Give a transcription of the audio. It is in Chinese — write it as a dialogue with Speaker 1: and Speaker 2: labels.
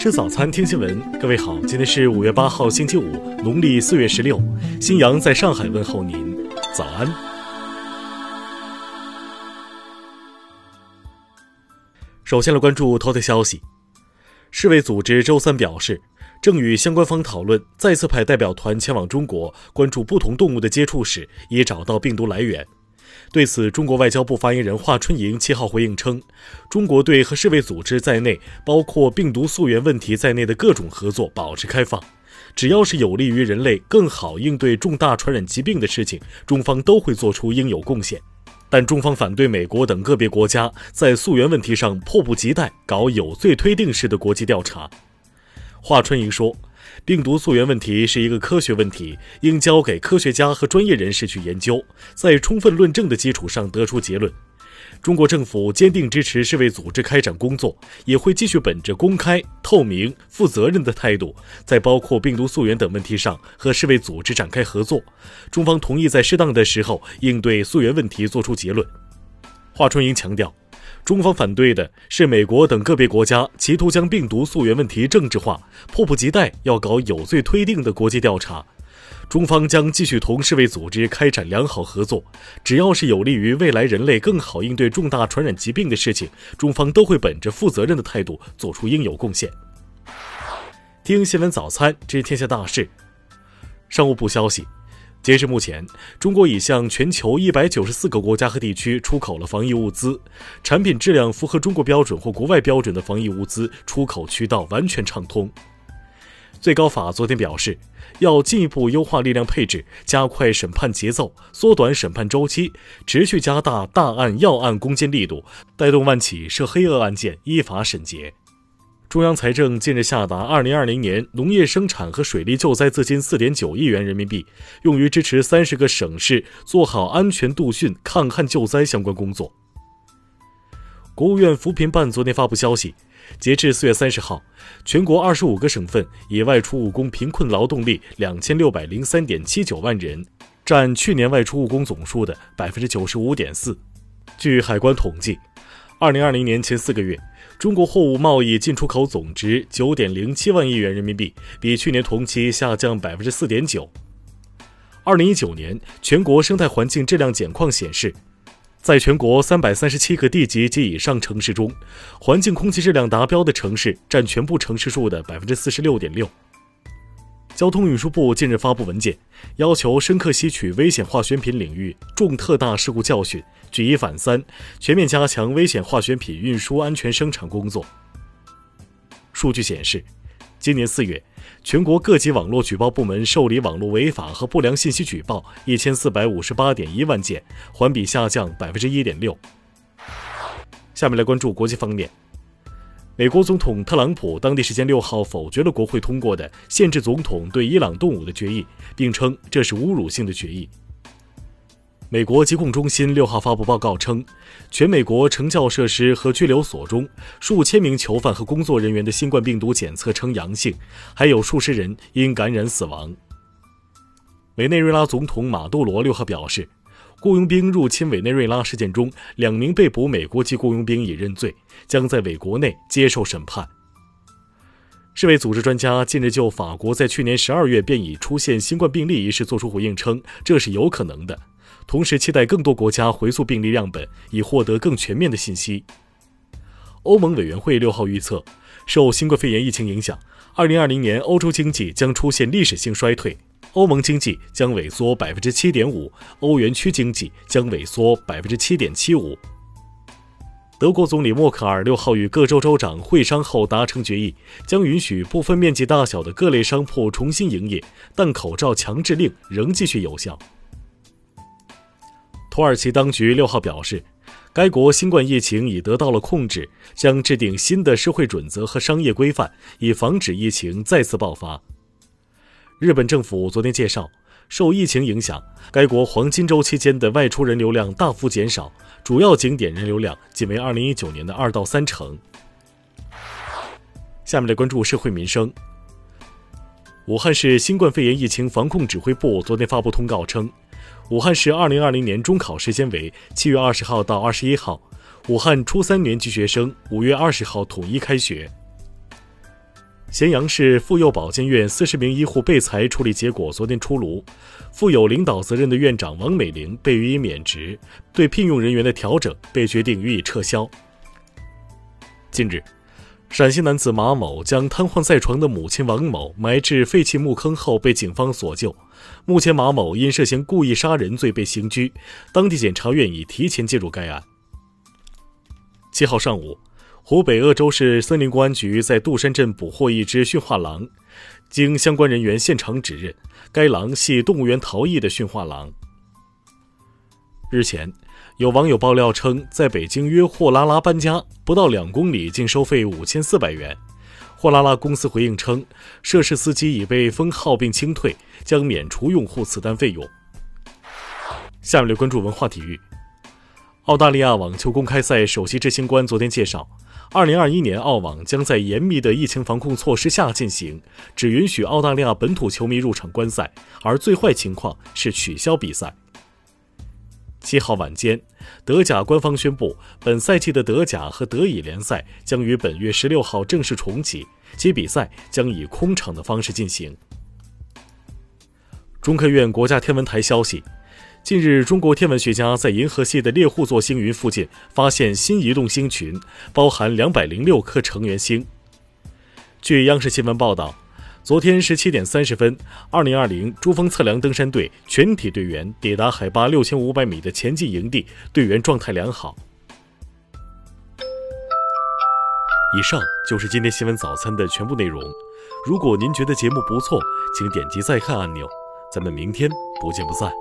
Speaker 1: 吃早餐，听新闻。各位好，今天是五月八号，星期五，农历四月十六。新阳在上海问候您，早安。首先来关注头条消息。世卫组织周三表示，正与相关方讨论再次派代表团前往中国，关注不同动物的接触史，以找到病毒来源。对此，中国外交部发言人华春莹七号回应称，中国对和世卫组织在内，包括病毒溯源问题在内的各种合作保持开放，只要是有利于人类更好应对重大传染疾病的事情，中方都会做出应有贡献。但中方反对美国等个别国家在溯源问题上迫不及待搞有罪推定式的国际调查。华春莹说。病毒溯源问题是一个科学问题，应交给科学家和专业人士去研究，在充分论证的基础上得出结论。中国政府坚定支持世卫组织开展工作，也会继续本着公开、透明、负责任的态度，在包括病毒溯源等问题上和世卫组织展开合作。中方同意在适当的时候应对溯源问题作出结论。华春莹强调。中方反对的是美国等个别国家企图将病毒溯源问题政治化，迫不及待要搞有罪推定的国际调查。中方将继续同世卫组织开展良好合作，只要是有利于未来人类更好应对重大传染疾病的事情，中方都会本着负责任的态度做出应有贡献。听新闻早餐知天下大事。商务部消息。截至目前，中国已向全球一百九十四个国家和地区出口了防疫物资，产品质量符合中国标准或国外标准的防疫物资出口渠道完全畅通。最高法昨天表示，要进一步优化力量配置，加快审判节奏，缩短审判周期，持续加大大案要案攻坚力度，带动万起涉黑恶案件依法审结。中央财政近日下达二零二零年农业生产和水利救灾资金四点九亿元人民币，用于支持三十个省市做好安全度汛、抗旱救灾相关工作。国务院扶贫办昨天发布消息，截至四月三十号，全国二十五个省份已外出务工贫困劳动力两千六百零三点七九万人，占去年外出务工总数的百分之九十五点四。据海关统计，二零二零年前四个月。中国货物贸易进出口总值九点零七万亿元人民币，比去年同期下降百分之四点九。二零一九年全国生态环境质量简况显示，在全国三百三十七个地级及以上城市中，环境空气质量达标的城市占全部城市数的百分之四十六点六。交通运输部近日发布文件，要求深刻吸取危险化学品领域重特大事故教训，举一反三，全面加强危险化学品运输安全生产工作。数据显示，今年四月，全国各级网络举报部门受理网络违法和不良信息举报一千四百五十八点一万件，环比下降百分之一点六。下面来关注国际方面。美国总统特朗普当地时间六号否决了国会通过的限制总统对伊朗动武的决议，并称这是侮辱性的决议。美国疾控中心六号发布报告称，全美国惩教设施和拘留所中数千名囚犯和工作人员的新冠病毒检测呈阳性，还有数十人因感染死亡。委内瑞拉总统马杜罗六号表示。雇佣兵入侵委内瑞拉事件中，两名被捕美国籍雇佣兵已认罪，将在委国内接受审判。世卫组织专家近日就法国在去年十二月便已出现新冠病例一事作出回应，称这是有可能的，同时期待更多国家回溯病例样本，以获得更全面的信息。欧盟委员会六号预测，受新冠肺炎疫情影响，二零二零年欧洲经济将出现历史性衰退。欧盟经济将萎缩百分之七点五，欧元区经济将萎缩百分之七点七五。德国总理默克尔六号与各州州长会商后达成决议，将允许部分面积大小的各类商铺重新营业，但口罩强制令仍继续有效。土耳其当局六号表示，该国新冠疫情已得到了控制，将制定新的社会准则和商业规范，以防止疫情再次爆发。日本政府昨天介绍，受疫情影响，该国黄金周期间的外出人流量大幅减少，主要景点人流量仅为2019年的二到三成。下面来关注社会民生。武汉市新冠肺炎疫情防控指挥部昨天发布通告称，武汉市2020年中考时间为7月20号到21号，武汉初三年级学生5月20号统一开学。咸阳市妇幼保健院四十名医护被裁处理结果昨天出炉，负有领导责任的院长王美玲被予以免职，对聘用人员的调整被决定予以撤销。近日，陕西男子马某将瘫痪在床的母亲王某埋至废弃墓坑后被警方所救，目前马某因涉嫌故意杀人罪被刑拘，当地检察院已提前介入该案。七号上午。湖北鄂州市森林公安局在杜山镇捕获一只驯化狼，经相关人员现场指认，该狼系动物园逃逸的驯化狼。日前，有网友爆料称，在北京约货拉拉搬家，不到两公里竟收费五千四百元。货拉拉公司回应称，涉事司机已被封号并清退，将免除用户此单费用。下面来关注文化体育。澳大利亚网球公开赛首席执行官昨天介绍。二零二一年澳网将在严密的疫情防控措施下进行，只允许澳大利亚本土球迷入场观赛，而最坏情况是取消比赛。七号晚间，德甲官方宣布，本赛季的德甲和德乙联赛将于本月十六号正式重启，其比赛将以空场的方式进行。中科院国家天文台消息。近日，中国天文学家在银河系的猎户座星云附近发现新移动星群，包含两百零六颗成员星。据央视新闻报道，昨天十七点三十分，二零二零珠峰测量登山队全体队员抵达海拔六千五百米的前进营地，队员状态良好。以上就是今天新闻早餐的全部内容。如果您觉得节目不错，请点击再看按钮。咱们明天不见不散。